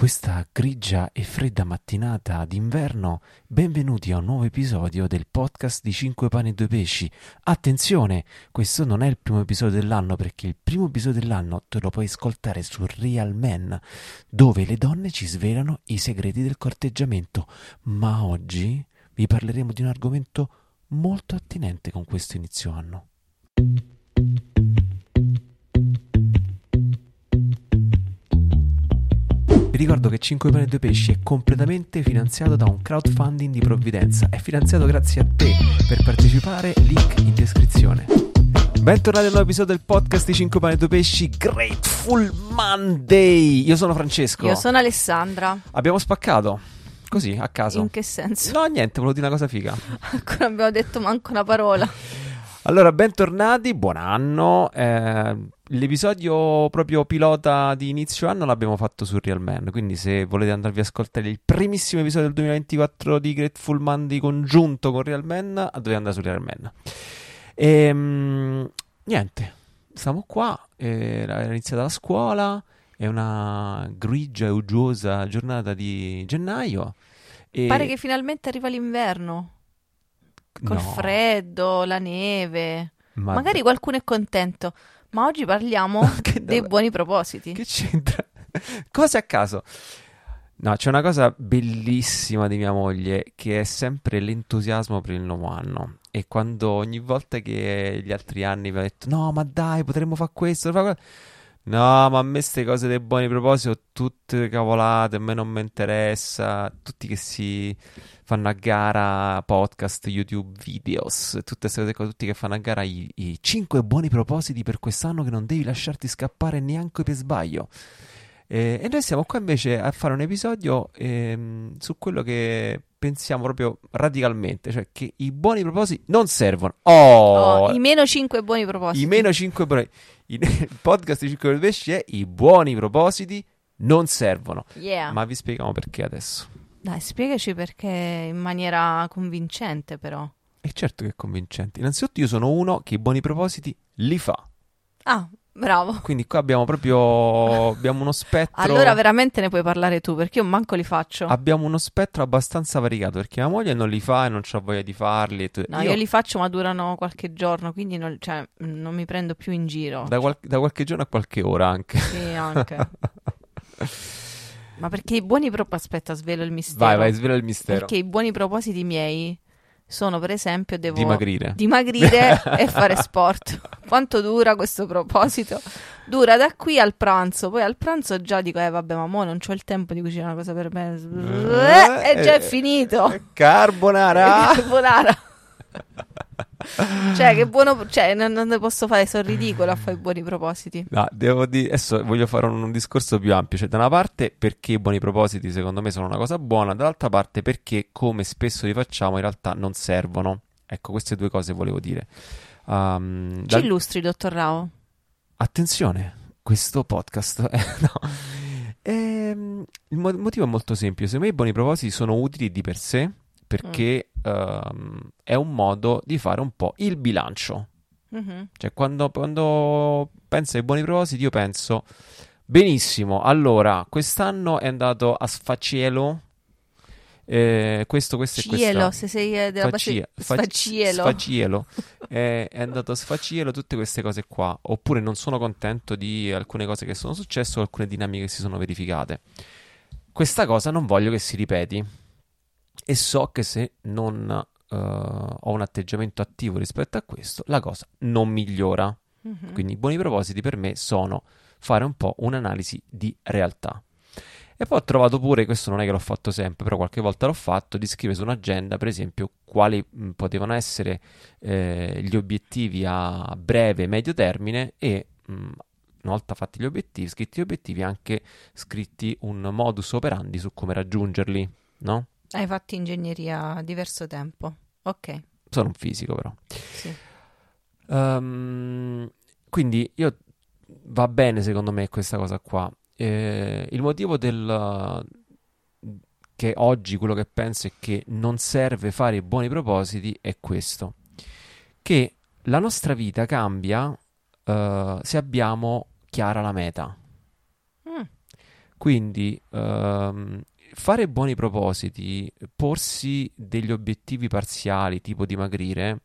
questa grigia e fredda mattinata d'inverno, benvenuti a un nuovo episodio del podcast di 5 pani e 2 pesci. Attenzione, questo non è il primo episodio dell'anno perché il primo episodio dell'anno te lo puoi ascoltare su Real Men, dove le donne ci svelano i segreti del corteggiamento. Ma oggi vi parleremo di un argomento molto attinente con questo inizio anno. Ricordo che 5 pane e 2 pesci è completamente finanziato da un crowdfunding di provvidenza. È finanziato grazie a te. Per partecipare, link in descrizione. Bentornati a un nuovo episodio del podcast di 5 pane e 2 pesci Grateful Monday. Io sono Francesco. Io sono Alessandra. Abbiamo spaccato. Così, a caso. In che senso? No, niente, volevo dire una cosa figa. Ancora abbiamo detto manco una parola. Allora, bentornati, buon anno. Eh, l'episodio proprio pilota di inizio anno l'abbiamo fatto su Real Man, quindi se volete andarvi a ascoltare il primissimo episodio del 2024 di Grateful Monday congiunto con Real Man, dovete andare su Real Man. E, ehm, niente, siamo qua, è iniziata la scuola, è una grigia e uggiosa giornata di gennaio. E... Pare che finalmente arriva l'inverno. Col No. freddo, la neve. Ma- Magari qualcuno è contento. Ma oggi parliamo Che dei dove- buoni propositi. Che c'entra? Cose a caso. No, c'è una cosa bellissima di mia moglie che è sempre l'entusiasmo per il nuovo anno. E quando ogni volta che gli altri anni mi ha detto: No, ma dai, potremmo fare questo, fare quello", No, ma a me queste cose dei buoni propositi sono tutte cavolate, a me non mi interessa. Tutti che si fanno a gara podcast, YouTube, videos, tutte queste cose tutti che fanno a gara i, i 5 buoni propositi per quest'anno che non devi lasciarti scappare neanche per sbaglio. Eh, e noi siamo qua invece a fare un episodio ehm, su quello che pensiamo proprio radicalmente, cioè che i buoni propositi non servono. Oh, Oh, I meno 5 buoni propositi. i meno 5 buoni. Il podcast di 5 pesci è i buoni propositi non servono. Yeah. Ma vi spieghiamo perché adesso. Dai, spiegaci perché in maniera convincente, però. E certo che è convincente. Innanzitutto io sono uno che i buoni propositi li fa. Ah, bravo. Quindi qua abbiamo proprio abbiamo uno spettro Allora veramente ne puoi parlare tu, perché io manco li faccio. abbiamo uno spettro abbastanza variegato perché mia moglie non li fa e non c'ha voglia di farli tu- No, io... li faccio ma durano qualche giorno, quindi non, cioè, non mi prendo più in giro. da, qual- da qualche giorno a qualche ora anche. Sì, anche. Ma perché i buoni propositi... Aspetta, svelo il mistero. Vai, vai, svela il mistero. Perché i buoni propositi miei sono, per esempio, devo Dimagrire. dimagrire e fare sport. Quanto dura questo proposito? Dura da qui al pranzo. Poi al pranzo già dico, eh vabbè, ma mo non c'ho il tempo di cucinare una cosa per me. Eh, e già è eh, finito. Carbonara. Carbonara. Cioè, che buono... Cioè, non, non ne posso fare, sono ridicolo a fare buoni propositi. No, devo dire, adesso voglio fare un, un discorso più ampio. Cioè, da una parte, perché i buoni propositi secondo me sono una cosa buona, dall'altra parte, perché come spesso li facciamo, in realtà non servono. Ecco, queste due cose volevo dire. Um, Ci dal- illustri, dottor Rao. Attenzione, questo podcast no. Ehm, il mo- motivo è molto semplice. Secondo me i buoni propositi sono utili di per sé perché ehm, è un modo di fare un po' il bilancio. Mhm. Cioè, quando, quando penso ai buoni propositi, io penso benissimo. Allora, quest'anno è andato a sfaccielo. eh, questo, questo e Cielo, quest'anno. se sei eh, della Faccia- base fac- Sfaccielo. sfaccielo. è, andato a sfaccielo tutte queste cose qua. Oppure non sono contento di alcune cose che sono successe o alcune dinamiche che si sono verificate. Questa cosa non voglio che si ripeti. E so che se non eh, ho un atteggiamento attivo rispetto a questo, la cosa non migliora. Mhm. Quindi i buoni propositi per me sono fare un po' un'analisi di realtà. E poi ho trovato pure, questo non è che l'ho fatto sempre, però qualche volta l'ho fatto, di scrivere su un'agenda, per esempio, quali mh, potevano essere eh, gli obiettivi a breve e medio termine e mh, una volta fatti gli obiettivi, scritti gli obiettivi, anche scritti un modus operandi su come raggiungerli, no? Hai fatto ingegneria diverso tempo. Ok, Sono un fisico però. sì. Ehm, quindi io va bene secondo me questa cosa qua. Eh, il motivo del che oggi quello che penso è che non serve fare i buoni propositi è questo. Che la nostra vita cambia eh, se abbiamo chiara la meta. Mm. Quindi ehm, fare buoni propositi, porsi degli obiettivi parziali, tipo dimagrire,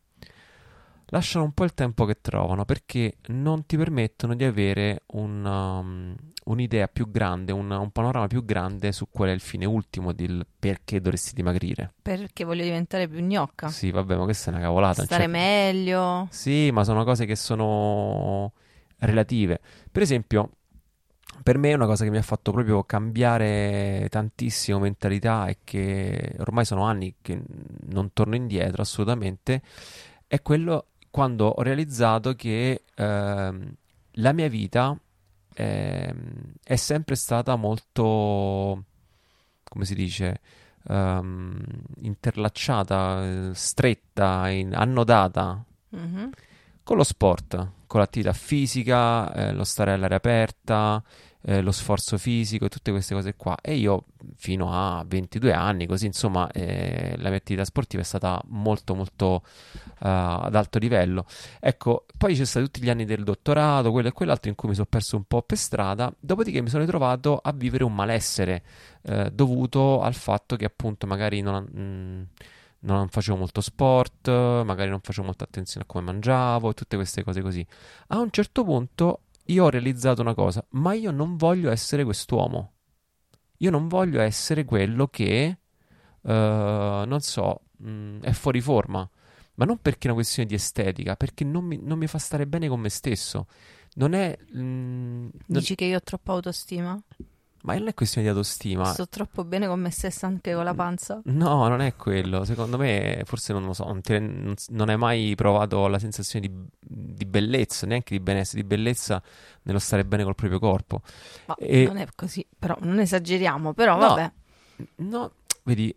lasciano un po' il tempo che trovano perché non ti permettono di avere un, um, un'idea più grande, un, un, panorama più grande su qual è il fine ultimo del perché dovresti dimagrire. Perché voglio diventare più gnocca. Sì, vabbè, ma questa è una cavolata. Stare cioè... meglio. Sì, ma sono cose che sono relative. Per esempio, per me una cosa che mi ha fatto proprio cambiare tantissimo mentalità e che ormai sono anni che non torno indietro assolutamente, è quello quando ho realizzato che ehm, la mia vita ehm, è sempre stata molto, come si dice, ehm, interlacciata, stretta, in, annodata mm-hmm. con lo sport, con l'attività fisica, eh, lo stare all'aria aperta, eh, lo sforzo fisico tutte queste cose qua. E io fino a 22 anni, così insomma, eh, la mia attività sportiva è stata molto molto uh, ad alto livello. Ecco, poi c'è stati tutti gli anni del dottorato, quello e quell'altro in cui mi sono perso un po' per strada, dopodiché mi sono ritrovato a vivere un malessere eh, dovuto al fatto che appunto magari non... Mh, mm, non facevo molto sport, magari non facevo molta attenzione a come mangiavo, tutte queste cose così. A un certo punto io ho realizzato una cosa, ma io non voglio essere quest'uomo. Io non voglio essere quello che, uh, non so, mh, mm, è fuori forma. Ma non perché è una questione di estetica, perché non mi, non mi fa stare bene con me stesso. Non è. Mh, mm, Dici non... che io ho troppa autostima? Ma non è questione di autostima. Sto troppo bene con me stessa anche con la panza. No, non è quello. Secondo me, forse non lo so. Non, ti, non, non hai mai provato la sensazione di, di, bellezza, neanche di benessere, di bellezza nello stare bene col proprio corpo. Ma e... non è così, però non esageriamo. Però no, vabbè. No, vedi,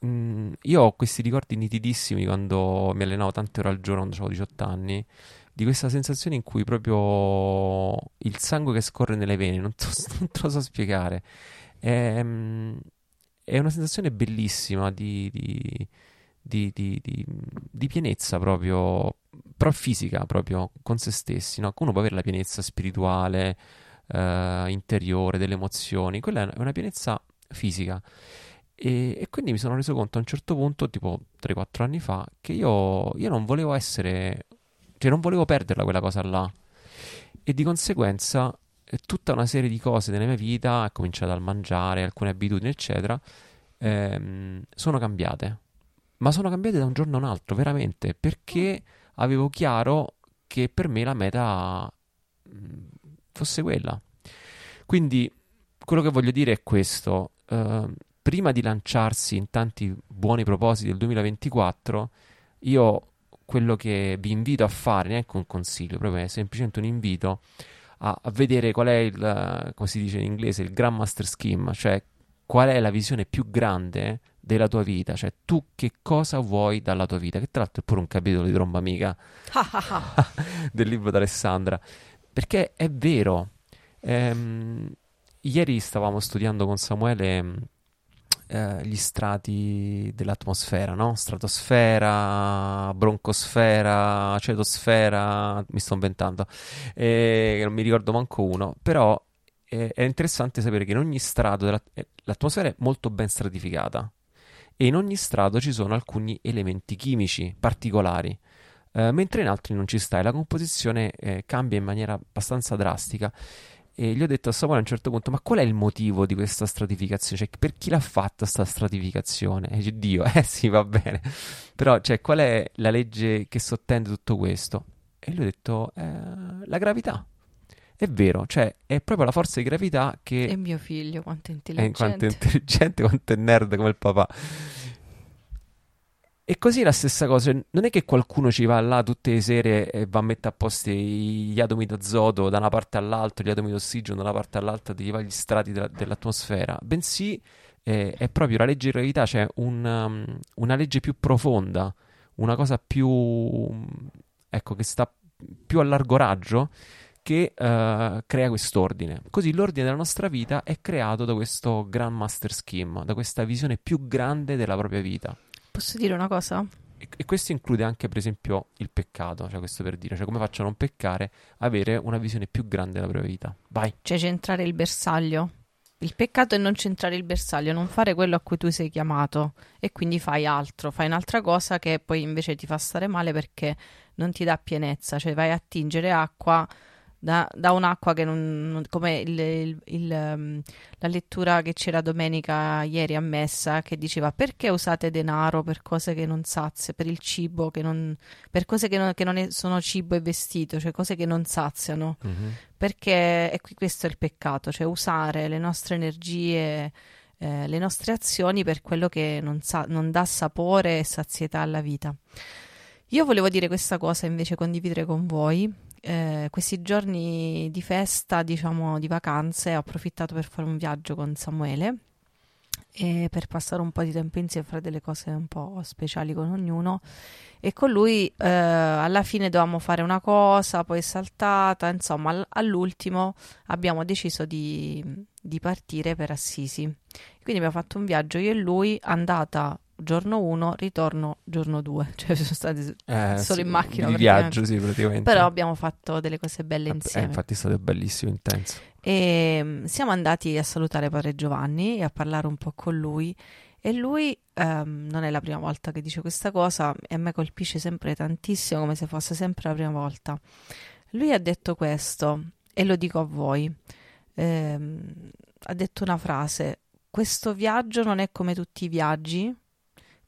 mh, mm, io ho questi ricordi nitidissimi quando mi allenavo tante ore al giorno quando avevo 18 anni di questa sensazione in cui proprio il sangue che scorre nelle vene, non, to, non te lo so spiegare. È, ehm, è una sensazione bellissima di, di, di, di, pienezza proprio, però fisica proprio con se stessi. No? Uno può avere la pienezza spirituale, eh, interiore, delle emozioni, quella è una pienezza fisica. E, e, quindi mi sono reso conto a un certo punto, tipo 3-4 anni fa, che io, io non volevo essere cioè non volevo perderla quella cosa là. E di conseguenza eh, tutta una serie di cose nella mia vita, a cominciare dal mangiare, alcune abitudini, eccetera, ehm, sono cambiate. Ma sono cambiate da un giorno a un altro, veramente, perché avevo chiaro che per me la meta mm, fosse quella. Quindi quello che voglio dire è questo. Eh, prima di lanciarsi in tanti buoni propositi del 2024, io quello che vi invito a fare, neanche un consiglio, proprio è semplicemente un invito a, a vedere qual è il, come si dice in inglese, il Grandmaster Scheme, cioè qual è la visione più grande della tua vita, cioè tu che cosa vuoi dalla tua vita, che tra l'altro è pure un capitolo di Tromba Amica del libro d'Alessandra, perché è vero. Ehm, ieri stavamo studiando con Samuele eh, gli strati dell'atmosfera, no? Stratosfera, broncosfera, cetosfera, mi sto inventando, eh, non mi ricordo manco uno, però eh, è interessante sapere che in ogni strato della, eh, l'atmosfera è molto ben stratificata e in ogni strato ci sono alcuni elementi chimici particolari. Mentre in altri non ci sta e la composizione cambia in maniera abbastanza drastica e gli ho detto a Samuele a un certo punto: Ma qual è il motivo di questa stratificazione? Cioè, per chi l'ha fatta questa stratificazione? E dice, Dio, eh sì, va bene. Però, cioè, qual è la legge che sottende tutto questo? E lui ha detto: eh, La gravità. È vero, cioè, è proprio la forza di gravità che. E mio figlio, quanto è intelligente. È, quanto è intelligente, quanto è nerd come il papà. E così la stessa cosa, non è che qualcuno ci va là tutte le sere e va a mettere a posto gli atomi d'azoto da una parte all'altra, gli atomi d'ossigeno da una parte all'altra, ti va gli strati della, dell'atmosfera, bensì eh, è proprio la legge di gravità, cioè un, um, una legge più profonda, una cosa più, ecco, che sta più a largo raggio che uh, crea quest'ordine. Così l'ordine della nostra vita è creato da questo Grand Master Scheme, da questa visione più grande della propria vita. Posso dire una cosa? E, e questo include anche, per esempio, il peccato, cioè questo per dire, cioè come faccio a non peccare, avere una visione più grande della propria vita. Vai. Cioè centrare il bersaglio. Il peccato è non centrare il bersaglio, non fare quello a cui tu sei chiamato e quindi fai altro, fai un'altra cosa che poi invece ti fa stare male perché non ti dà pienezza, cioè vai a attingere acqua da, da un'acqua che non, non come il, il, il, um, la lettura che c'era domenica ieri a messa che diceva perché usate denaro per cose che non saziano, per il cibo, che non, per cose che non, che non è, sono cibo e vestito, cioè cose che non saziano. Mm-hmm. Perché e qui questo è il peccato, cioè usare le nostre energie, eh, le nostre azioni per quello che non, sa, non dà sapore e sazietà alla vita. Io volevo dire questa cosa invece condividere con voi eh, questi giorni di festa, diciamo di vacanze, ho approfittato per fare un viaggio con Samuele e per passare un po' di tempo insieme fare delle cose un po' speciali con ognuno. E con lui eh, alla fine dovevamo fare una cosa, poi è saltata, insomma, all'ultimo abbiamo deciso di, di partire per Assisi. Quindi abbiamo fatto un viaggio io e lui, andata giorno 1, ritorno giorno 2. Cioè, sono stati eh, solo sì, in macchina. Di viaggio, sì, praticamente. Però abbiamo fatto delle cose belle eh, insieme. Eh, infatti è stato bellissimo, intenso. E mm, siamo andati a salutare padre Giovanni e a parlare un po' con lui. E lui um, non è la prima volta che dice questa cosa e a me colpisce sempre tantissimo, come se fosse sempre la prima volta. Lui ha detto questo, e lo dico a voi. Ehm, ha detto una frase: Questo viaggio non è come tutti i viaggi,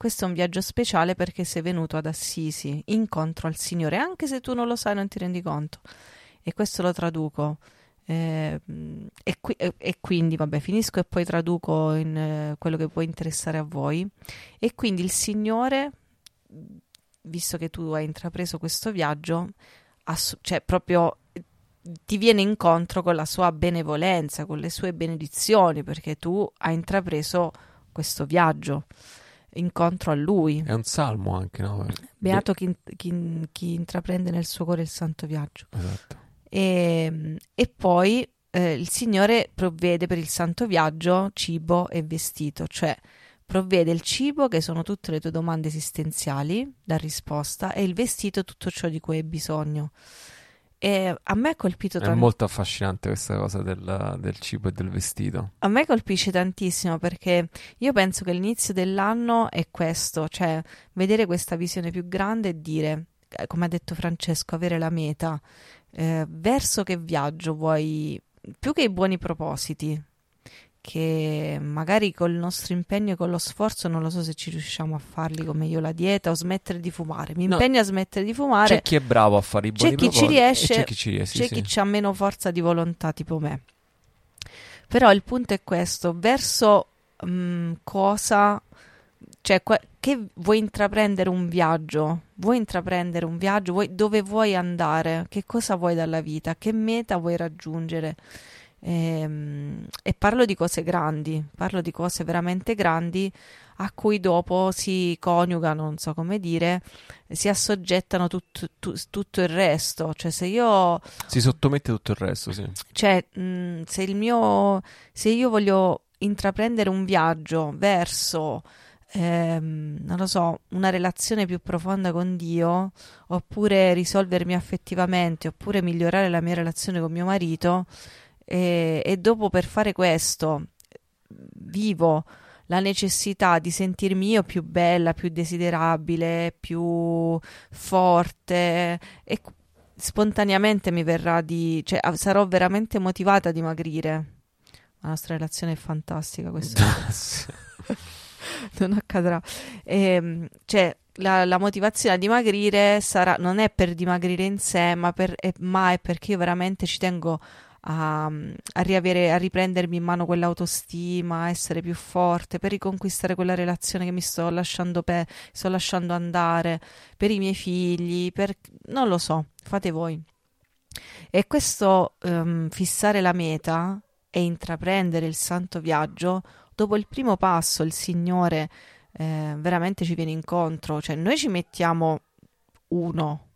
questo è un viaggio speciale perché sei venuto ad Assisi, incontro al Signore, anche se tu non lo sai, non ti rendi conto. E questo lo traduco. Eh, e, qui, e, e, quindi, vabbè, finisco e poi traduco in eh, quello che può interessare a voi. E quindi il Signore, visto che tu hai intrapreso questo viaggio, ass- cioè proprio ti viene incontro con la sua benevolenza, con le sue benedizioni, perché tu hai intrapreso questo viaggio incontro a lui. È un salmo anche, no? Beato chi, chi, chi intraprende nel suo cuore il santo viaggio. Esatto. E, e poi eh, il Signore provvede per il santo viaggio cibo e vestito, cioè provvede il cibo, che sono tutte le tue domande esistenziali, da risposta, e il vestito, tutto ciò di cui hai bisogno. E a me ha colpito tanto. È molto affascinante questa cosa del, del, cibo e del vestito. A me colpisce tantissimo perché io penso che l'inizio dell'anno è questo, cioè vedere questa visione più grande e dire, eh, come ha detto Francesco, avere la meta. Eh, verso che viaggio vuoi, più che i buoni propositi, che magari col nostro impegno e con lo sforzo non lo so se ci riusciamo a farli come io la dieta o smettere di fumare. Mi no, impegno a smettere di fumare. C'è chi è bravo a fare i buoni c'è chi ci riesce, c'è chi ci riesce, c'è sì. chi ha meno forza di volontà tipo me. Però il punto è questo, verso mh, cosa cioè que- che vuoi intraprendere un viaggio? Vuoi intraprendere un viaggio? Vuoi, dove vuoi andare? Che cosa vuoi dalla vita? Che meta vuoi raggiungere? E, ehm, e, parlo di cose grandi, parlo di cose veramente grandi a cui dopo si coniugano, non so come dire, si assoggettano tut, tu, tutto il resto. Cioè, se io. Si sottomette tutto il resto, sì. Cioè, mh, se il mio. Se io voglio intraprendere un viaggio verso. Ehm, non lo so, una relazione più profonda con Dio, oppure risolvermi affettivamente, oppure migliorare la mia relazione con mio marito, e, e dopo per fare questo vivo la necessità di sentirmi io più bella, più desiderabile, più forte e spontaneamente mi verrà di, cioè sarò veramente motivata a dimagrire. La nostra relazione è fantastica, questo non accadrà. E, ehm, cioè, la, la, motivazione a dimagrire sarà, non è per dimagrire in sé, ma, per, è, ma è perché io veramente ci tengo a, a, riavere, a riprendermi in mano quell'autostima, a essere più forte, per riconquistare quella relazione che mi sto lasciando, pe- sto lasciando andare, per i miei figli, per... non lo so, fate voi. E questo um, fissare la meta e intraprendere il santo viaggio, dopo il primo passo il Signore eh, veramente ci viene incontro, cioè noi ci mettiamo uno,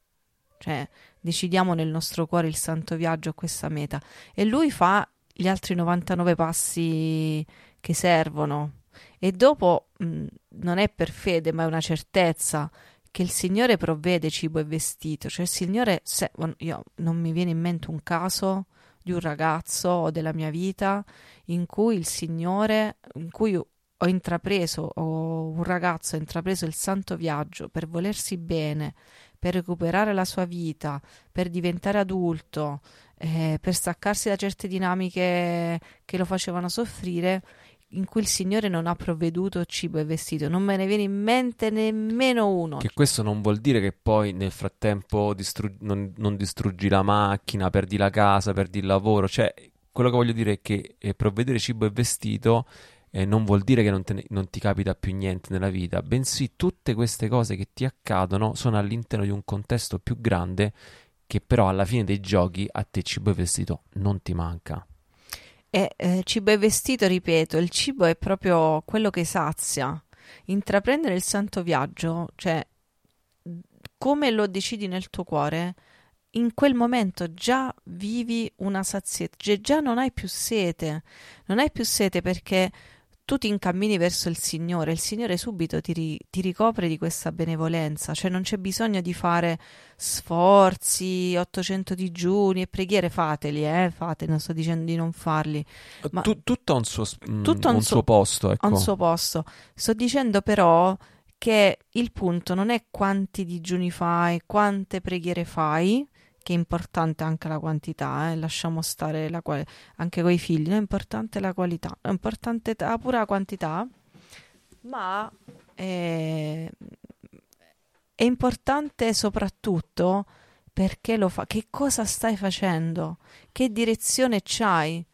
cioè decidiamo nel nostro cuore il santo viaggio a questa meta. E lui fa gli altri 99 passi che servono. E dopo mh, non è per fede ma è una certezza che il Signore provvede cibo e vestito. Cioè il Signore se, io, non mi viene in mente un caso di un ragazzo o della mia vita in cui il Signore, in cui ho intrapreso, o un ragazzo ha intrapreso il santo viaggio per volersi bene, per recuperare la sua vita, per diventare adulto, eh, per staccarsi da certe dinamiche che lo facevano soffrire, in cui il Signore non ha provveduto cibo e vestito. Non me ne viene in mente nemmeno uno. Che questo non vuol dire che poi nel frattempo distru- non, non, distruggi la macchina, perdi la casa, perdi il lavoro. Cioè, quello che voglio dire è che eh, provvedere cibo e vestito eh, non vuol dire che non, ne- non ti capita più niente nella vita, bensì tutte queste cose che ti accadono sono all'interno di un contesto più grande che però alla fine dei giochi a te cibo e vestito non ti manca. E eh, cibo e vestito, ripeto, il cibo è proprio quello che sazia. Intraprendere il santo viaggio, cioè come lo decidi nel tuo cuore, in quel momento già vivi una sazietà, già non hai più sete, non hai più sete perché tu ti incammini verso il Signore, il Signore subito ti, ri, ti, ricopre di questa benevolenza, cioè non c'è bisogno di fare sforzi, 800 digiuni e preghiere, fateli, eh, fate, non sto dicendo di non farli. Ma tu, tutto ha un suo, mm, tutto un, un suo posto. Ecco. Un suo posto. Sto dicendo però che il punto non è quanti digiuni fai, quante preghiere fai, che è importante anche la quantità, eh? lasciamo stare la qual- anche con i figli, è importante la qualità, è importante la pura quantità, ma è, è importante soprattutto perché lo fa, che cosa stai facendo, che direzione c'hai,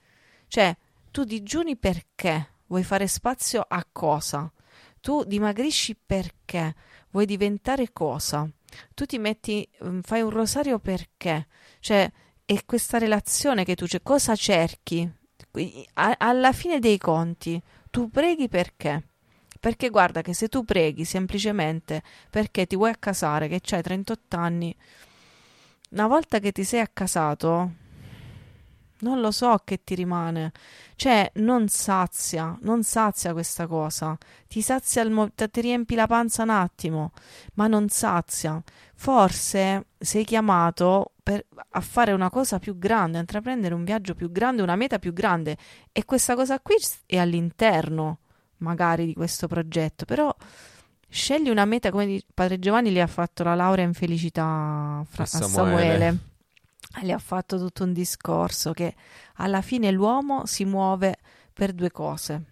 cioè tu digiuni perché, vuoi fare spazio a cosa, tu dimagrisci perché, vuoi diventare cosa tu ti metti, mm, fai un rosario perché? Cioè, è questa relazione che tu, cioè, cosa cerchi? Alla fine dei conti, tu preghi perché? Perché guarda che se tu preghi semplicemente perché ti vuoi accasare, che hai 38 anni, una volta che ti sei accasato, non lo so che ti rimane. Cioè, non sazia, non sazia questa cosa. Ti sazia il mo- ti riempi la panza un attimo, ma non sazia. Forse sei chiamato per, a fare una cosa più grande, a intraprendere un viaggio più grande, una meta più grande. E questa cosa qui è all'interno, magari, di questo progetto. Però scegli una meta, come Padre Giovanni gli ha fatto la laurea in felicità fra- a Samuele. Samuele le ha fatto tutto un discorso che alla fine l'uomo si muove per due cose.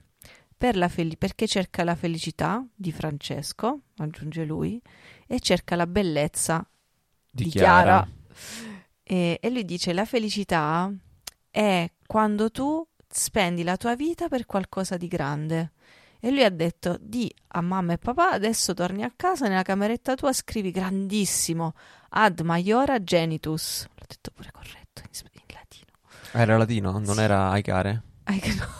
Per la fel- perché cerca la felicità di Francesco, aggiunge lui, e cerca la bellezza di, di Chiara. Chiara. E, e lui dice: La felicità è quando tu spendi la tua vita per qualcosa di grande. E lui ha detto: Di a mamma e papà, adesso torni a casa, nella cameretta tua scrivi grandissimo ad maiora genitus. L'ho detto pure corretto in, in latino. Era latino, non era Aicare? Aicare.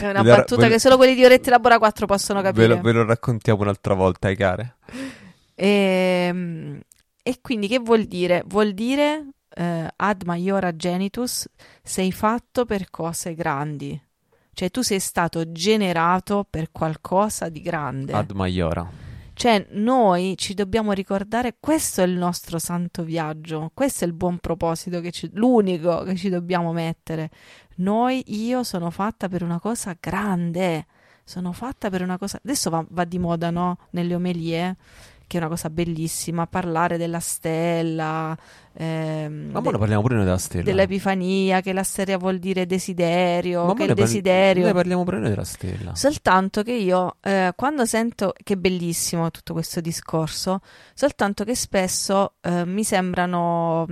È una battuta che solo quelli di Orette Labora 4 possono capire. Ve lo, ve lo raccontiamo un'altra volta, Aicare. E, ehm, e quindi che vuol dire? Vuol dire eh, ad maiora genitus sei fatto per cose grandi. Cioè tu sei stato generato per qualcosa di grande. Ad Maiora. Cioè noi ci dobbiamo ricordare questo è il nostro santo viaggio, questo è il buon proposito, che ci, l'unico che ci dobbiamo mettere. Noi, io sono fatta per una cosa grande, sono fatta per una cosa... Adesso va, va di moda, no? Nelle omelie, che è una cosa bellissima, parlare della stella, Ehm, ma de- parliamo pure noi della stella. Dell'Epifania, che la stella vuol dire desiderio, ma che il desiderio. Noi parliamo pure noi della stella. Soltanto che io, eh, quando sento che è bellissimo tutto questo discorso, soltanto che spesso eh, mi sembrano,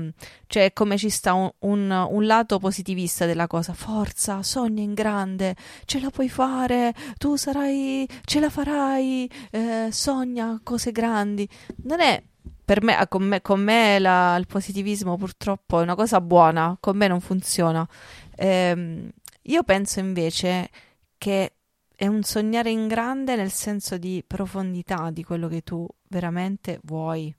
cioè come ci sta un, un, un, lato positivista della cosa, forza, sogna in grande, ce la puoi fare, tu sarai, ce la farai, eh, sogna cose grandi. Non è per me, con me, con me la, il positivismo purtroppo è una cosa buona, con me non funziona. Eh, io penso invece che è un sognare in grande nel senso di profondità di quello che tu veramente vuoi.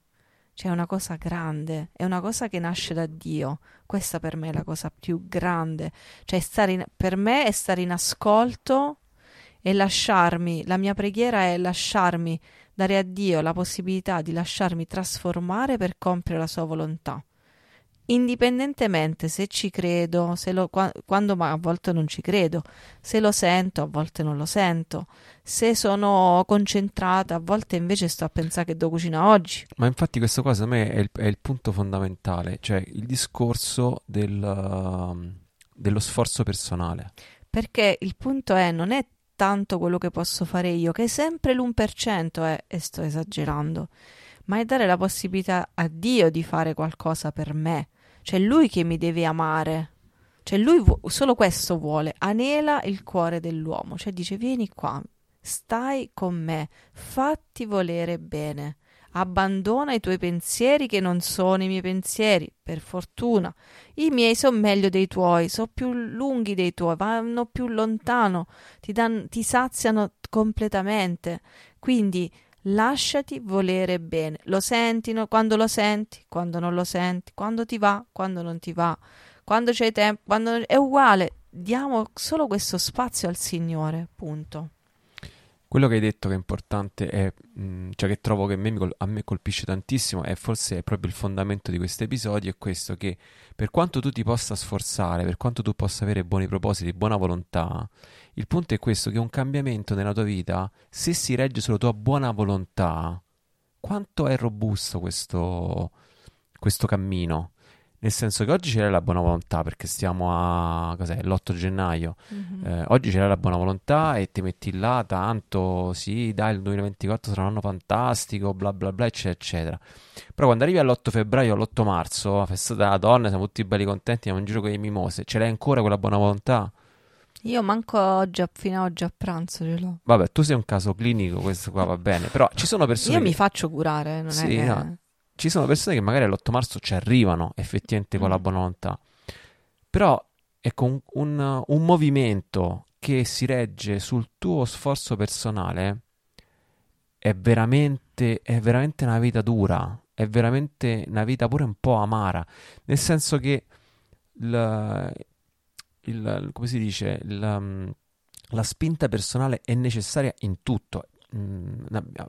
Cioè è una cosa grande, è una cosa che nasce da Dio. Questa per me è la cosa più grande. Cioè stare in, per me è stare in ascolto e lasciarmi, la mia preghiera è lasciarmi dare a Dio la possibilità di lasciarmi trasformare per compiere la sua volontà. indipendentemente se ci credo, se lo, quando ma a volte non ci credo, se lo sento, a volte non lo sento, se sono concentrata, a volte invece sto a pensare che devo cucinare oggi. Ma infatti questo qua secondo me è il, è il punto fondamentale, cioè il discorso del, uh, dello sforzo personale. Perché il punto è, non è tanto quello che posso fare io, che è sempre l'1% è, e sto esagerando, ma è dare la possibilità a Dio di fare qualcosa per me. C'è lui che mi deve amare. Cioè lui vu- solo questo vuole, anela il cuore dell'uomo, cioè dice vieni qua, stai con me, fatti volere bene, abbandona i tuoi pensieri che non sono i miei pensieri, per fortuna. I miei sono meglio dei tuoi, sono più lunghi dei tuoi, vanno più lontano, ti, dan- ti saziano completamente. Quindi Lasciati volere bene. Lo sentino quando lo senti, quando non lo senti, quando ti va, quando non ti va, quando c'hai tempo, quando è uguale. Diamo solo questo spazio al Signore, punto. Quello che hai detto che è importante, è, mh, mm, cioè che trovo che a me, a me, colpisce tantissimo, e forse è proprio il fondamento di questo episodio, è questo che per quanto tu ti possa sforzare, per quanto tu possa avere buoni propositi, buona volontà, il punto è questo, che un cambiamento nella tua vita, se si regge sulla tua buona volontà, quanto è robusto questo, questo cammino? Nel senso che oggi c'era la buona volontà perché stiamo a cos'è, l'8 gennaio. Mm-hmm. Eh, oggi c'era la buona volontà e ti metti là tanto, sì, dai, il 2024 sarà un anno fantastico, bla bla bla, eccetera, eccetera. Però quando arrivi all'8 febbraio, all'8 marzo, la festa della donna, siamo tutti belli contenti, andiamo in giro con le mimose. Ce l'hai ancora quella buona volontà? Io manco oggi, fino a oggi a pranzo ce l'ho. Vabbè, tu sei un caso clinico, questo qua va bene. Però ci sono persone. Io che... mi faccio curare, non sì, è. No ci sono persone che magari all'8 marzo ci arrivano effettivamente con la mm. buona volontà, però ecco un, un, un movimento che si regge sul tuo sforzo personale è veramente, è veramente una vita dura, è veramente una vita pure un po' amara, nel senso che il, il, come si dice, il, la spinta personale è necessaria in tutto, mh,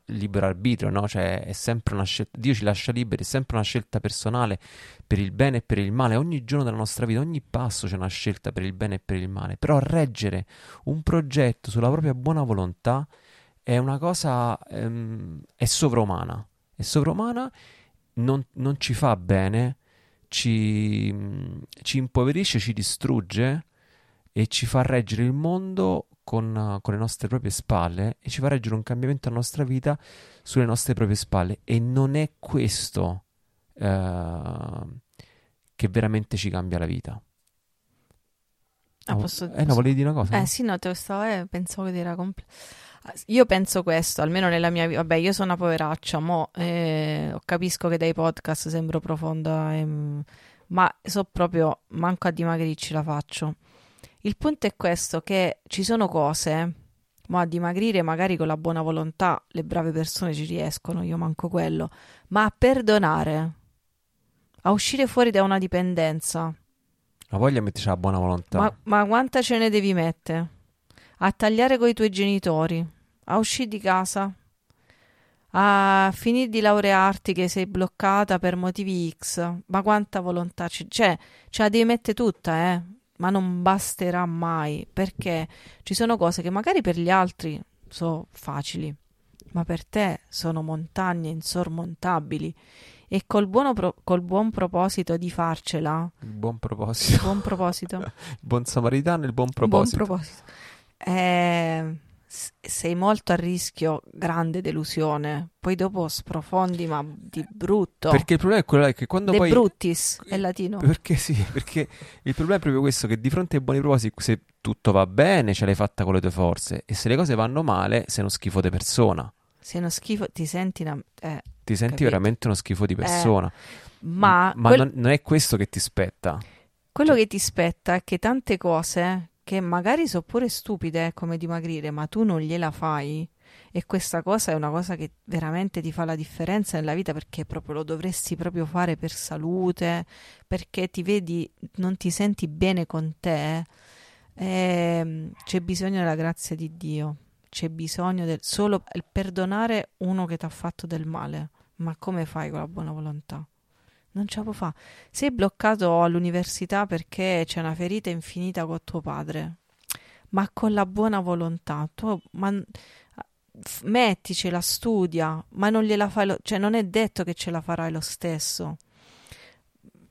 libero arbitrio, no? Cioè è sempre una scelta, Dio ci lascia liberi, è sempre una scelta personale per il bene e per il male. Ogni giorno della nostra vita, ogni passo c'è una scelta per il bene e per il male. Però reggere un progetto sulla propria buona volontà è una cosa, ehm, è sovraumana. È sovraumana, non, non ci fa bene, ci, ci impoverisce, ci distrugge e ci fa reggere il mondo con, con, le nostre proprie spalle e ci fa reggere un cambiamento nella nostra vita sulle nostre proprie spalle e non è questo eh, che veramente ci cambia la vita. Ah, posso, eh posso... no, volevi dire una cosa? Eh no? sì, no, te lo stavo, eh, pensavo che era completo. Io penso questo, almeno nella mia vita. Vabbè, io sono una poveraccia, mo eh, capisco che dai podcast sembro profonda, ehm, ma so proprio, manco a dimagrire ce la faccio. Il punto è questo, che ci sono cose, ma a dimagrire magari con la buona volontà le brave persone ci riescono, io manco quello, ma a perdonare, a uscire fuori da una dipendenza. Ma voglia metterci la buona volontà. Ma, ma quanta ce ne devi mettere? A tagliare con i tuoi genitori, a uscire di casa, a finire di laurearti che sei bloccata per motivi X, ma quanta volontà c'è? Cioè, ce la devi mettere tutta, eh? Ma non basterà mai perché ci sono cose che magari per gli altri sono facili, ma per te sono montagne insormontabili e col, pro- col buon proposito di farcela. Il buon proposito. Buon proposito. il buon samaritano e il buon proposito. Buon proposito. Eh, sei molto a rischio grande delusione. Poi dopo sprofondi, ma di brutto. Perché il problema è quello che quando De poi. bruttis è latino. Perché sì, perché il problema è proprio questo: che di fronte ai buoni propositi, se tutto va bene, ce l'hai fatta con le tue forze. E se le cose vanno male, sei uno schifo di persona. Sei uno schifo, ti senti una. Eh, ti senti capito? veramente uno schifo di persona. Eh, ma ma quel... non, non è questo che ti spetta. Quello cioè... che ti spetta è che tante cose che magari sono pure stupide come dimagrire, ma tu non gliela fai. E questa cosa è una cosa che veramente ti fa la differenza nella vita perché proprio lo dovresti proprio fare per salute, perché ti vedi, non ti senti bene con te. E ehm, c'è bisogno della grazia di Dio, c'è bisogno del solo perdonare uno che ti ha fatto del male. Ma come fai con la buona volontà? Non ce la può fare. Sei bloccato all'università perché c'è una ferita infinita con tuo padre, ma con la buona volontà. Tu, ma, f- metticela, studia, ma non gliela fai, lo, cioè non è detto che ce la farai lo stesso.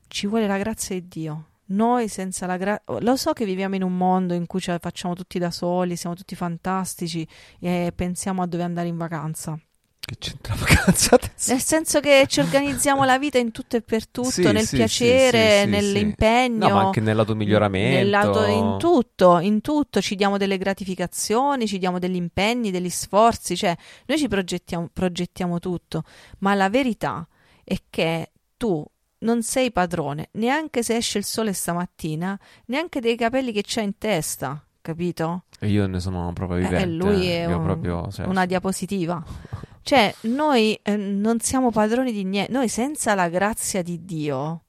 Ci vuole la grazia di Dio. Noi senza la grazia, lo so che viviamo in un mondo in cui ce la facciamo tutti da soli, siamo tutti fantastici e pensiamo a dove andare in vacanza. Che c'entra adesso? Nel senso che ci organizziamo la vita in tutto e per tutto, Sì, nel sì, piacere, sì, nell'impegno. No, ma anche nell'automiglioramento. nell'auto- in tutto, in tutto, ci diamo delle gratificazioni, ci diamo degli impegni, degli sforzi, cioè noi ci progettiamo, progettiamo tutto, ma la verità è che tu non sei padrone, neanche se esce il sole stamattina, neanche dei capelli che c'hai in testa, capito? E io ne sono proprio Eh, vivente. lui è un- proprio, cioè, una diapositiva. Cioè, noi eh, non siamo padroni di niente, noi senza la grazia di Dio,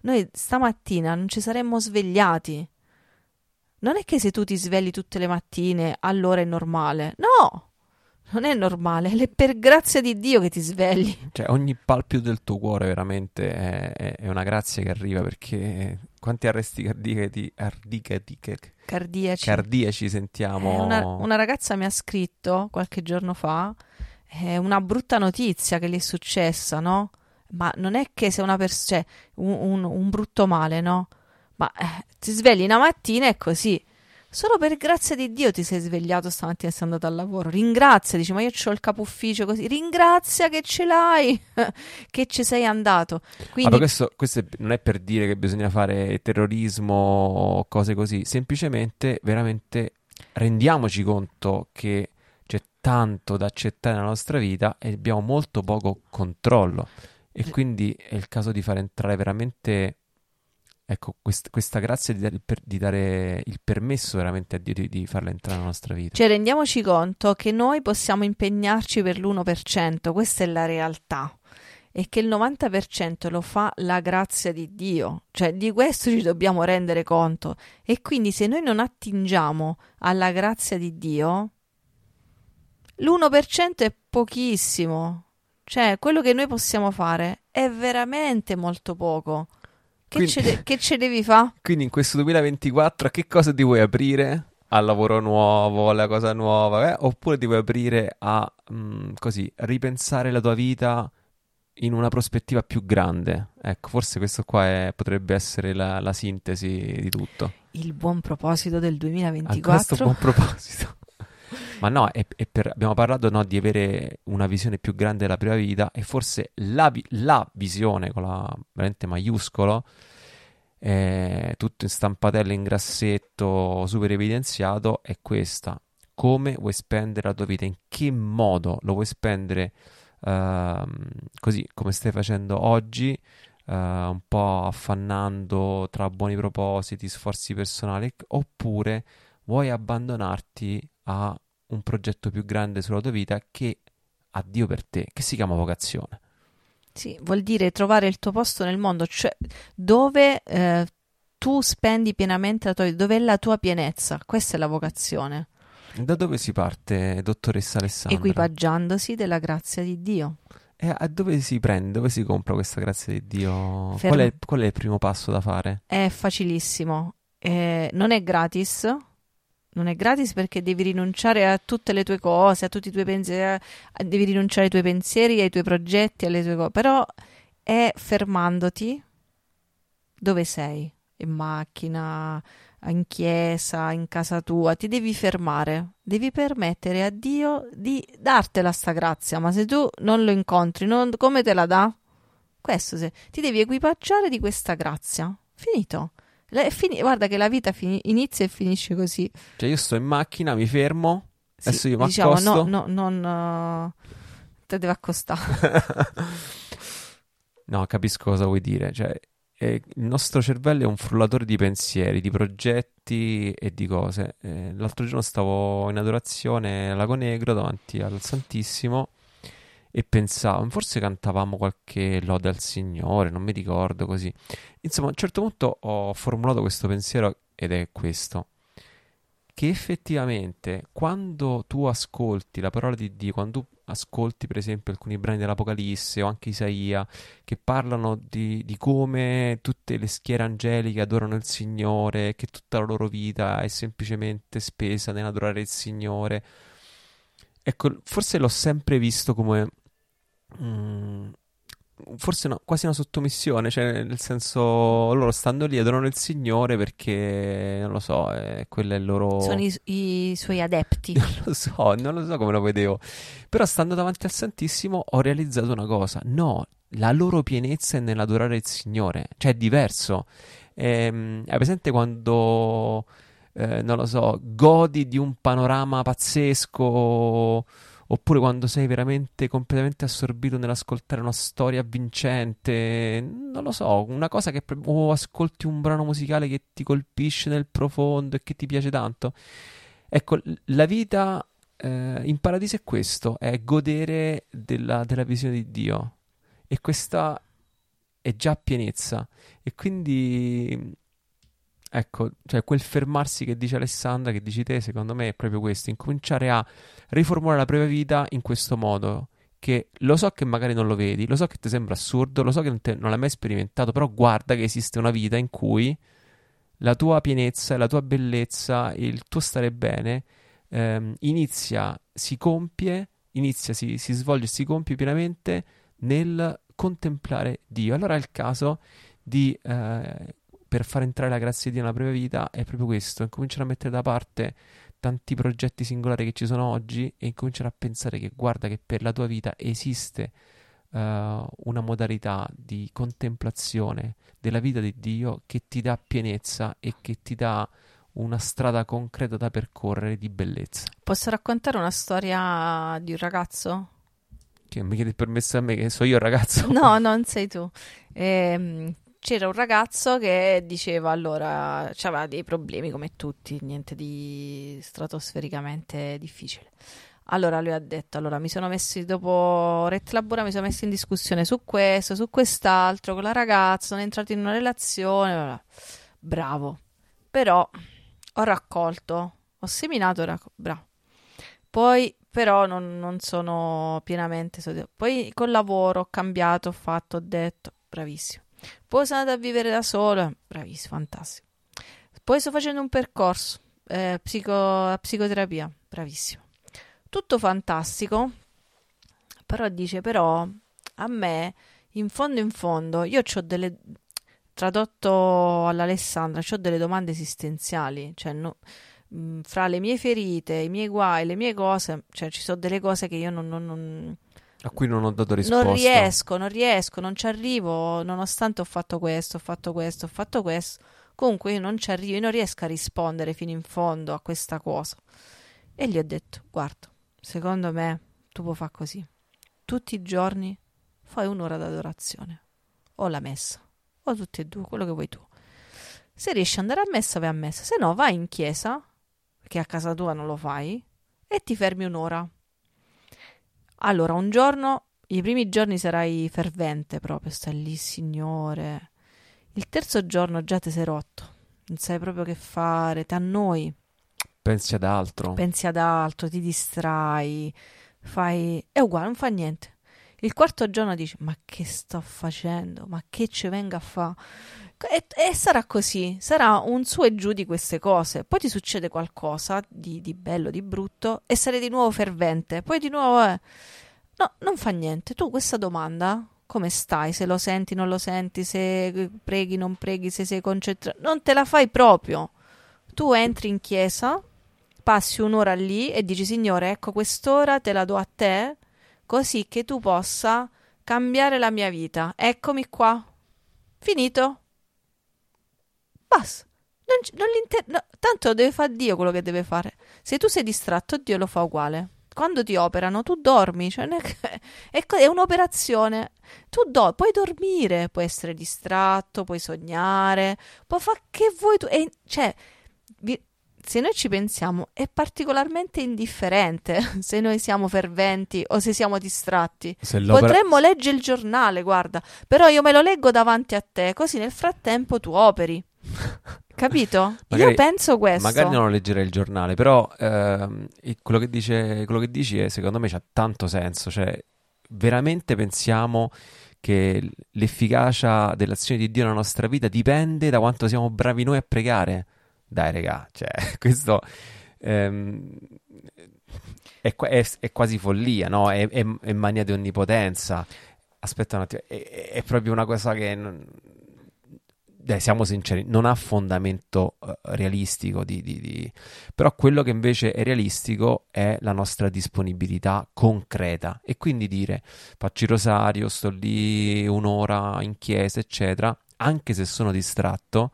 noi stamattina non ci saremmo svegliati. Non è che se tu ti svegli tutte le mattine, allora è normale. No, non è normale, è per grazia di Dio che ti svegli. Cioè, ogni palpito del tuo cuore veramente è, è- una grazia che arriva perché quanti arresti cardiaci, ardicaci- Cardiaci. cardiaci Eh, sentiamo. una, una ragazza mi ha scritto qualche giorno fa eh, una brutta notizia che gli è successa, no? Ma non è che se una persona, cioè, un, un- un brutto male, no? Ma eh, ti svegli una mattina e così. Solo per grazia di Dio ti sei svegliato stamattina e sei andato al lavoro. Ringrazia, dici, ma io ho il capo ufficio così. Ringrazia che ce l'hai, che ci sei andato. Ah, Quindi, ma questo, questo è- non è per dire che bisogna fare terrorismo o cose così, semplicemente veramente rendiamoci conto che tanto da accettare nella nostra vita e abbiamo molto poco controllo. E quindi è il caso di far entrare veramente, ecco, quest- questa grazia di dare, il per- di dare il permesso veramente a Dio di, di farla entrare nella nostra vita. Cioè, rendiamoci conto che noi possiamo impegnarci per l'1%, questa è la realtà. E che il 90% lo fa la grazia di Dio, cioè di questo ci dobbiamo rendere conto. E quindi se noi non attingiamo alla grazia di Dio, l'1% è pochissimo. Cioè, quello che noi possiamo fare è veramente molto poco. Che, Quindi- ce, de- che ce devi fare? Quindi in questo 2024 a che cosa ti vuoi aprire? Al lavoro nuovo, alla cosa nuova, eh? Oppure ti vuoi aprire a mm, così ripensare la tua vita in una prospettiva più grande? Ecco, forse questo qua è- potrebbe essere la, la sintesi di tutto. Il buon proposito del A questo 2024. buon proposito. Ma no, è, è per- abbiamo parlato no, di avere una visione più grande della propria vita e forse la, la visione con la veramente maiuscolo, eh, tutto in stampatello, in grassetto, super evidenziato, è questa. Come vuoi spendere la tua vita? In che modo lo vuoi spendere ehm, così come stai facendo oggi? eh, un po' affannando tra buoni propositi, sforzi personali, oppure vuoi abbandonarti a un progetto più grande sulla tua vita che ha Dio per te, che si chiama vocazione. Sì, vuol dire trovare il tuo posto nel mondo, cioè dove eh, tu spendi pienamente la tua vita, dove è la tua pienezza. Questa è la vocazione, Da dove si parte, dottoressa Alessandra? equipaggiandosi della grazia di Dio. E a dove si prende, dove si compra questa grazia di Dio? Fermo. Qual è, qual è il primo passo da fare? È facilissimo, Eh, non è gratis. Non è gratis perché devi rinunciare a tutte le tue cose, a tutti i tuoi pensieri, devi rinunciare ai tuoi pensieri, ai tuoi progetti, alle tue cose. Però è fermandoti dove sei, in macchina, in chiesa, in casa tua, ti devi fermare, devi permettere a Dio di dartela sta grazia, ma se tu non lo incontri, non- come te la dà? Questo se, ti devi equipaggiare di questa grazia. Finito. Fini- guarda che la vita fini- inizia e finisce così. Cioè io sto in macchina, mi fermo, Sì, adesso io mi diciamo, accosto. no, no, non eh, te deve accostare. No, capisco cosa vuoi dire. Cioè, eh, il nostro cervello è un frullatore di pensieri, di progetti e di cose. Eh, l'altro giorno stavo in adorazione al Lago Negro davanti al Santissimo e pensavo, forse cantavamo qualche lode al Signore, non mi ricordo così. Insomma, a un certo punto ho formulato questo pensiero ed è questo. Che effettivamente quando tu ascolti la parola di Dio, quando tu ascolti per esempio alcuni brani dell'Apocalisse o anche Isaia che parlano di, di come tutte le schiere angeliche adorano il Signore, che tutta la loro vita è semplicemente spesa nell'adorare il Signore. Ecco, forse l'ho sempre visto come... Mm, forse no, quasi una sottomissione, cioè nel senso loro stanno lì, adorano il Signore perché non lo so, eh, quello è il loro... Sono i, i suoi adepti. non lo so, non lo so come lo vedevo, però stando davanti al Santissimo ho realizzato una cosa, no, la loro pienezza è nell'adorare il Signore, cioè è diverso. Ehm, hai presente quando, eh, non lo so, godi di un panorama pazzesco oppure quando sei veramente completamente assorbito nell'ascoltare una storia vincente, non lo so, una cosa che o ascolti un brano musicale che ti colpisce nel profondo e che ti piace tanto. Ecco, la vita eh, in paradiso è questo, è godere della, della visione di Dio e questa è già pienezza e quindi Ecco, cioè quel fermarsi che dice Alessandra, che dici te, secondo me è proprio questo, incominciare a riformulare la propria vita in questo modo, che lo so che magari non lo vedi, lo so che ti sembra assurdo, lo so che non, te, non l'hai mai sperimentato, però guarda che esiste una vita in cui la tua pienezza, la tua bellezza, il tuo stare bene ehm, inizia, si compie, inizia, si, si svolge, si compie pienamente nel contemplare Dio. Allora è il caso di eh, per far entrare la grazia di Dio nella propria vita è proprio questo, incominciare a mettere da parte tanti progetti singolari che ci sono oggi e incominciare a pensare che guarda che per la tua vita esiste uh, una modalità di contemplazione della vita di Dio che ti dà pienezza e che ti dà una strada concreta da percorrere di bellezza. Posso raccontare una storia di un ragazzo? Che mi chiedi permesso a me che so io il ragazzo? No, non sei tu. Ehm, c'era un ragazzo che diceva allora aveva dei problemi come tutti, niente di stratosfericamente difficile. Allora lui ha detto: Allora mi sono messo dopo Ret Labora, mi sono messo in discussione su questo, su quest'altro, con la ragazza, sono entrato in una relazione. Bla. Bravo, però ho raccolto, ho seminato, racco- bravo. Poi però non, non sono pienamente soddisfatto. Poi col lavoro ho cambiato, ho fatto, ho detto, bravissimo. Poi sono andata a vivere da sola, bravissimo, fantastico. Poi sto facendo un percorso, eh, psico, psicoterapia, bravissimo. Tutto fantastico, però dice, però a me, in fondo in fondo, io ho delle, tradotto all'Alessandra, ho delle domande esistenziali, cioè no, fra le mie ferite, i miei guai, le mie cose, cioè ci sono delle cose che io non, non, non a cui non ho dato risposta. Non riesco, non riesco, non ci arrivo, nonostante ho fatto questo, ho fatto questo, ho fatto questo. Comunque io non ci arrivo, io non riesco a rispondere fino in fondo a questa cosa. E gli ho detto, guarda, secondo me tu puoi fare così. Tutti i giorni fai un'ora d'adorazione. O la messa, o tutti e due, quello che vuoi tu. Se riesci ad andare a messa, vai a messa. Se no, vai in chiesa, che a casa tua non lo fai, e ti fermi un'ora allora, un giorno, i primi giorni sarai fervente proprio, stai lì, Signore. Il terzo giorno già ti sei rotto, non sai proprio che fare, ti annoi. Pensi ad altro. Pensi ad altro, ti distrai, fai... È uguale, non fa niente. Il quarto giorno dici, ma che sto facendo? Ma che ci venga a fare? E, e, sarà così, sarà un su e giù di queste cose. Poi ti succede qualcosa di, di bello, di brutto, e sarai di nuovo fervente. Poi di nuovo, eh. no, non fa niente. Tu questa domanda, come stai? Se lo senti, non lo senti, se preghi, non preghi, se sei concentrato, non te la fai proprio. Tu entri in chiesa, passi un'ora lì e dici, Signore, ecco quest'ora te la do a te così che tu possa cambiare la mia vita. Eccomi qua. Finito. Basta. Non, non no, tanto deve fare Dio quello che deve fare. Se tu sei distratto, Dio lo fa uguale. Quando ti operano, tu dormi, cioè è, è, un'operazione. Tu do, puoi dormire, puoi essere distratto, puoi sognare, puoi fare che vuoi tu. E, cioè, vi, se noi ci pensiamo, è particolarmente indifferente se noi siamo ferventi o se siamo distratti. Se Potremmo leggere il giornale, guarda, però io me lo leggo davanti a te, così nel frattempo tu operi. Capito? Magari, Io penso questo. Magari non leggerei il giornale, però ehm, quello, che dice, quello che dici è, secondo me c'ha tanto senso. Cioè, veramente pensiamo che l'efficacia dell'azione di Dio nella nostra vita dipende da quanto siamo bravi noi a pregare. Dai, regà, cioè, questo ehm, è, è, è, quasi follia, no? È, è, mania di onnipotenza. Aspetta un attimo, è, proprio una cosa che... Non dai, siamo sinceri, non ha fondamento uh, realistico, di, di, di... però quello che invece è realistico è la nostra disponibilità concreta e quindi dire faccio il rosario, sto lì un'ora in chiesa, eccetera, anche se sono distratto.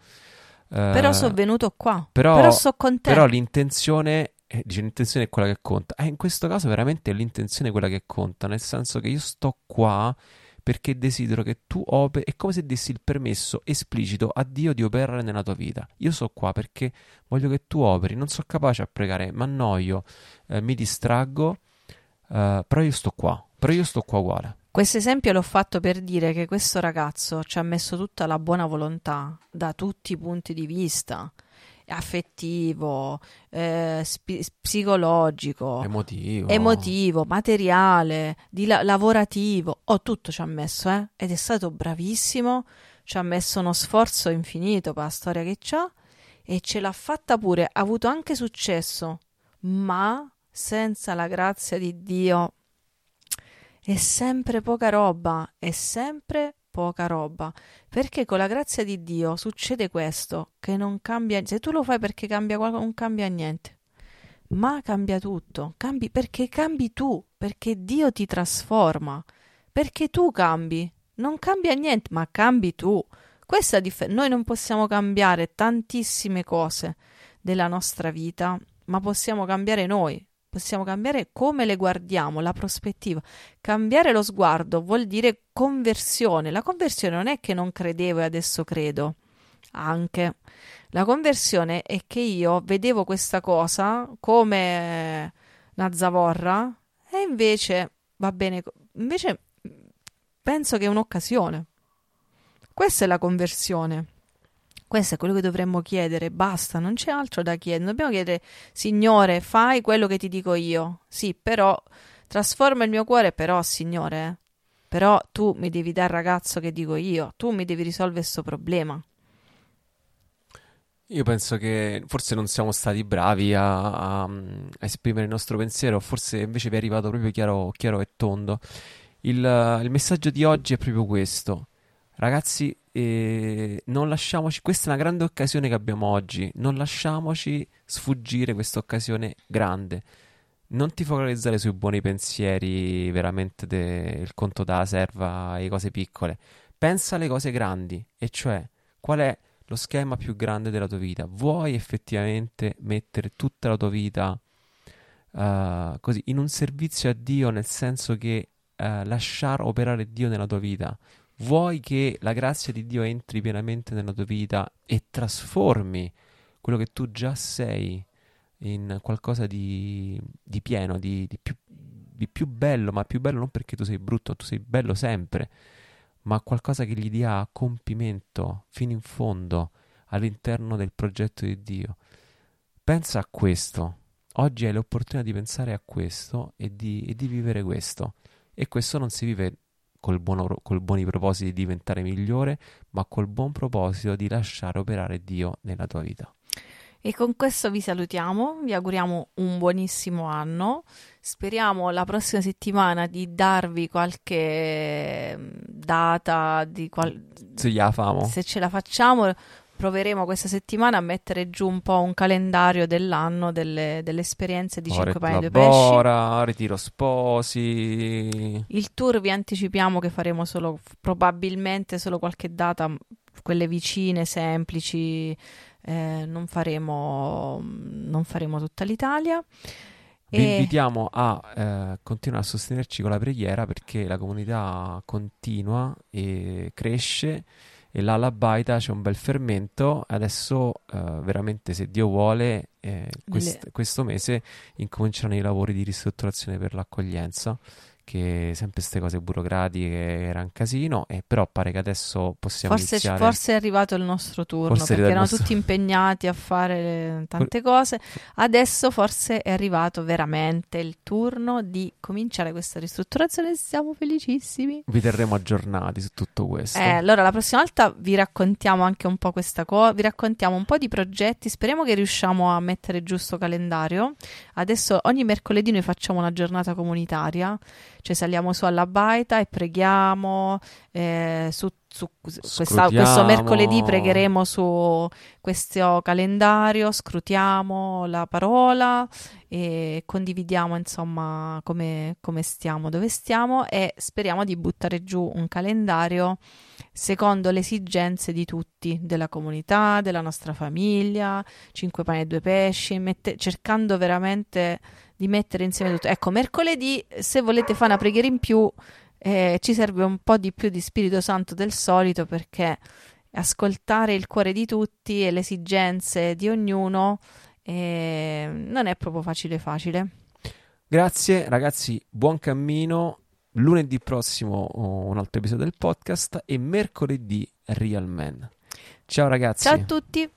Uh, però sono venuto qua, però, però so con te. Però l'intenzione eh, dice l'intenzione è quella che conta. Eh, in questo caso veramente è l'intenzione quella che conta, nel senso che io sto qua perché desidero che tu operi, è come se dessi il permesso esplicito a Dio di operare nella tua vita. Io sono qua perché voglio che tu operi, non sono capace a pregare, mi annoio, eh, mi distraggo, eh, però io sto qua, però io sto qua uguale. Questo esempio l'ho fatto per dire che questo ragazzo ci ha messo tutta la buona volontà da tutti i punti di vista affettivo, eh, sp- psicologico, emotivo. emotivo, materiale, la- lavorativo, oh, tutto ci ha messo, eh? Ed è stato bravissimo, ci ha messo uno sforzo infinito per la storia che c'ha. E ce l'ha fatta pure, ha avuto anche successo, ma senza la grazia di Dio. È sempre poca roba, è sempre poca roba, perché con la grazia di Dio succede questo, che non cambia, se tu lo fai perché cambia qualcosa, non cambia niente, ma cambia tutto, cambi perché cambi tu, perché Dio ti trasforma, perché tu cambi, non cambia niente, ma cambi tu. Questa dif- noi non possiamo cambiare tantissime cose della nostra vita, ma possiamo cambiare noi, possiamo cambiare come le guardiamo, la prospettiva. Cambiare lo sguardo vuol dire conversione. La conversione non è che non credevo e adesso credo. Anche la conversione è che io vedevo questa cosa come una zavorra e invece va bene, invece penso che è un'occasione. Questa è la conversione. Questo è quello che dovremmo chiedere, basta, non c'è altro da chiedere. Dobbiamo chiedere, Signore, fai quello che ti dico io. Sì, però trasforma il mio cuore, però, Signore, eh, però tu mi devi dare il ragazzo che dico io, tu mi devi risolvere questo problema. Io penso che forse non siamo stati bravi a, a, a, esprimere il nostro pensiero, forse invece vi è arrivato proprio chiaro, chiaro e tondo. Il, il messaggio di oggi è proprio questo. Ragazzi, eh, non lasciamoci, questa è una grande occasione che abbiamo oggi, non lasciamoci sfuggire questa occasione grande. Non ti focalizzare sui buoni pensieri, veramente del conto da serva e cose piccole. Pensa alle cose grandi, e cioè qual è lo schema più grande della tua vita. Vuoi effettivamente mettere tutta la tua vita uh, così in un servizio a Dio, nel senso che uh, lasciare operare Dio nella tua vita? Vuoi che la grazia di Dio entri pienamente nella tua vita e trasformi quello che tu già sei in qualcosa di, di pieno, di, di, più, di più bello, ma più bello non perché tu sei brutto, tu sei bello sempre, ma qualcosa che gli dia compimento fino in fondo all'interno del progetto di Dio. Pensa a questo. Oggi hai l'opportunità di pensare a questo e di, e di vivere questo. E questo non si vive col, buono, col buoni propositi di diventare migliore, ma col buon proposito di lasciare operare Dio nella tua vita. E con questo vi salutiamo, vi auguriamo un buonissimo anno. Speriamo la prossima settimana di darvi qualche mm, data di qual... se ce la facciamo proveremo questa settimana a mettere giù un po' un calendario dell'anno delle, delle esperienze di 5 paia di pesci. ritiro sposi. Il tour vi anticipiamo che faremo solo, probabilmente solo qualche data, quelle vicine, semplici, eh, non, faremo, non faremo tutta l'Italia. Vi e... invitiamo a eh, continuare a sostenerci con la preghiera perché la comunità continua e cresce e là alla baita c'è un bel fermento. Adesso, uh, veramente, se Dio vuole, eh, quest- questo mese incominceranno i lavori di ristrutturazione per l'accoglienza che sempre queste cose burocratiche era un casino, e però pare che adesso possiamo Forse, iniziare. forse è arrivato il nostro turno Forse perché erano nostro- tutti impegnati a fare tante cose. Adesso forse è arrivato veramente il turno di cominciare questa ristrutturazione. Siamo felicissimi. Vi terremo aggiornati su tutto questo. Eh, allora, la prossima volta vi raccontiamo anche un po' questa cosa, vi raccontiamo un po' di progetti, speriamo che riusciamo a mettere giusto calendario. Adesso ogni mercoledì noi facciamo una giornata comunitaria, cioè saliamo su alla baita e preghiamo, eh, su, su- questa- questo mercoledì pregheremo su questo calendario, scrutiamo la parola e condividiamo insomma come, come stiamo, dove stiamo e speriamo di buttare giù un calendario secondo le esigenze di tutti, della comunità, della nostra famiglia, cinque pani e due pesci, mette- cercando veramente di mettere insieme tutto. Ecco, mercoledì, se volete fare una preghiera in più, eh, ci serve un po' di più di Spirito Santo del solito perché ascoltare il cuore di tutti e le esigenze di ognuno eh, non è proprio facile facile. Grazie ragazzi, buon cammino. Lunedì prossimo oh, un altro episodio del podcast e mercoledì Real Man. Ciao ragazzi. Ciao a tutti!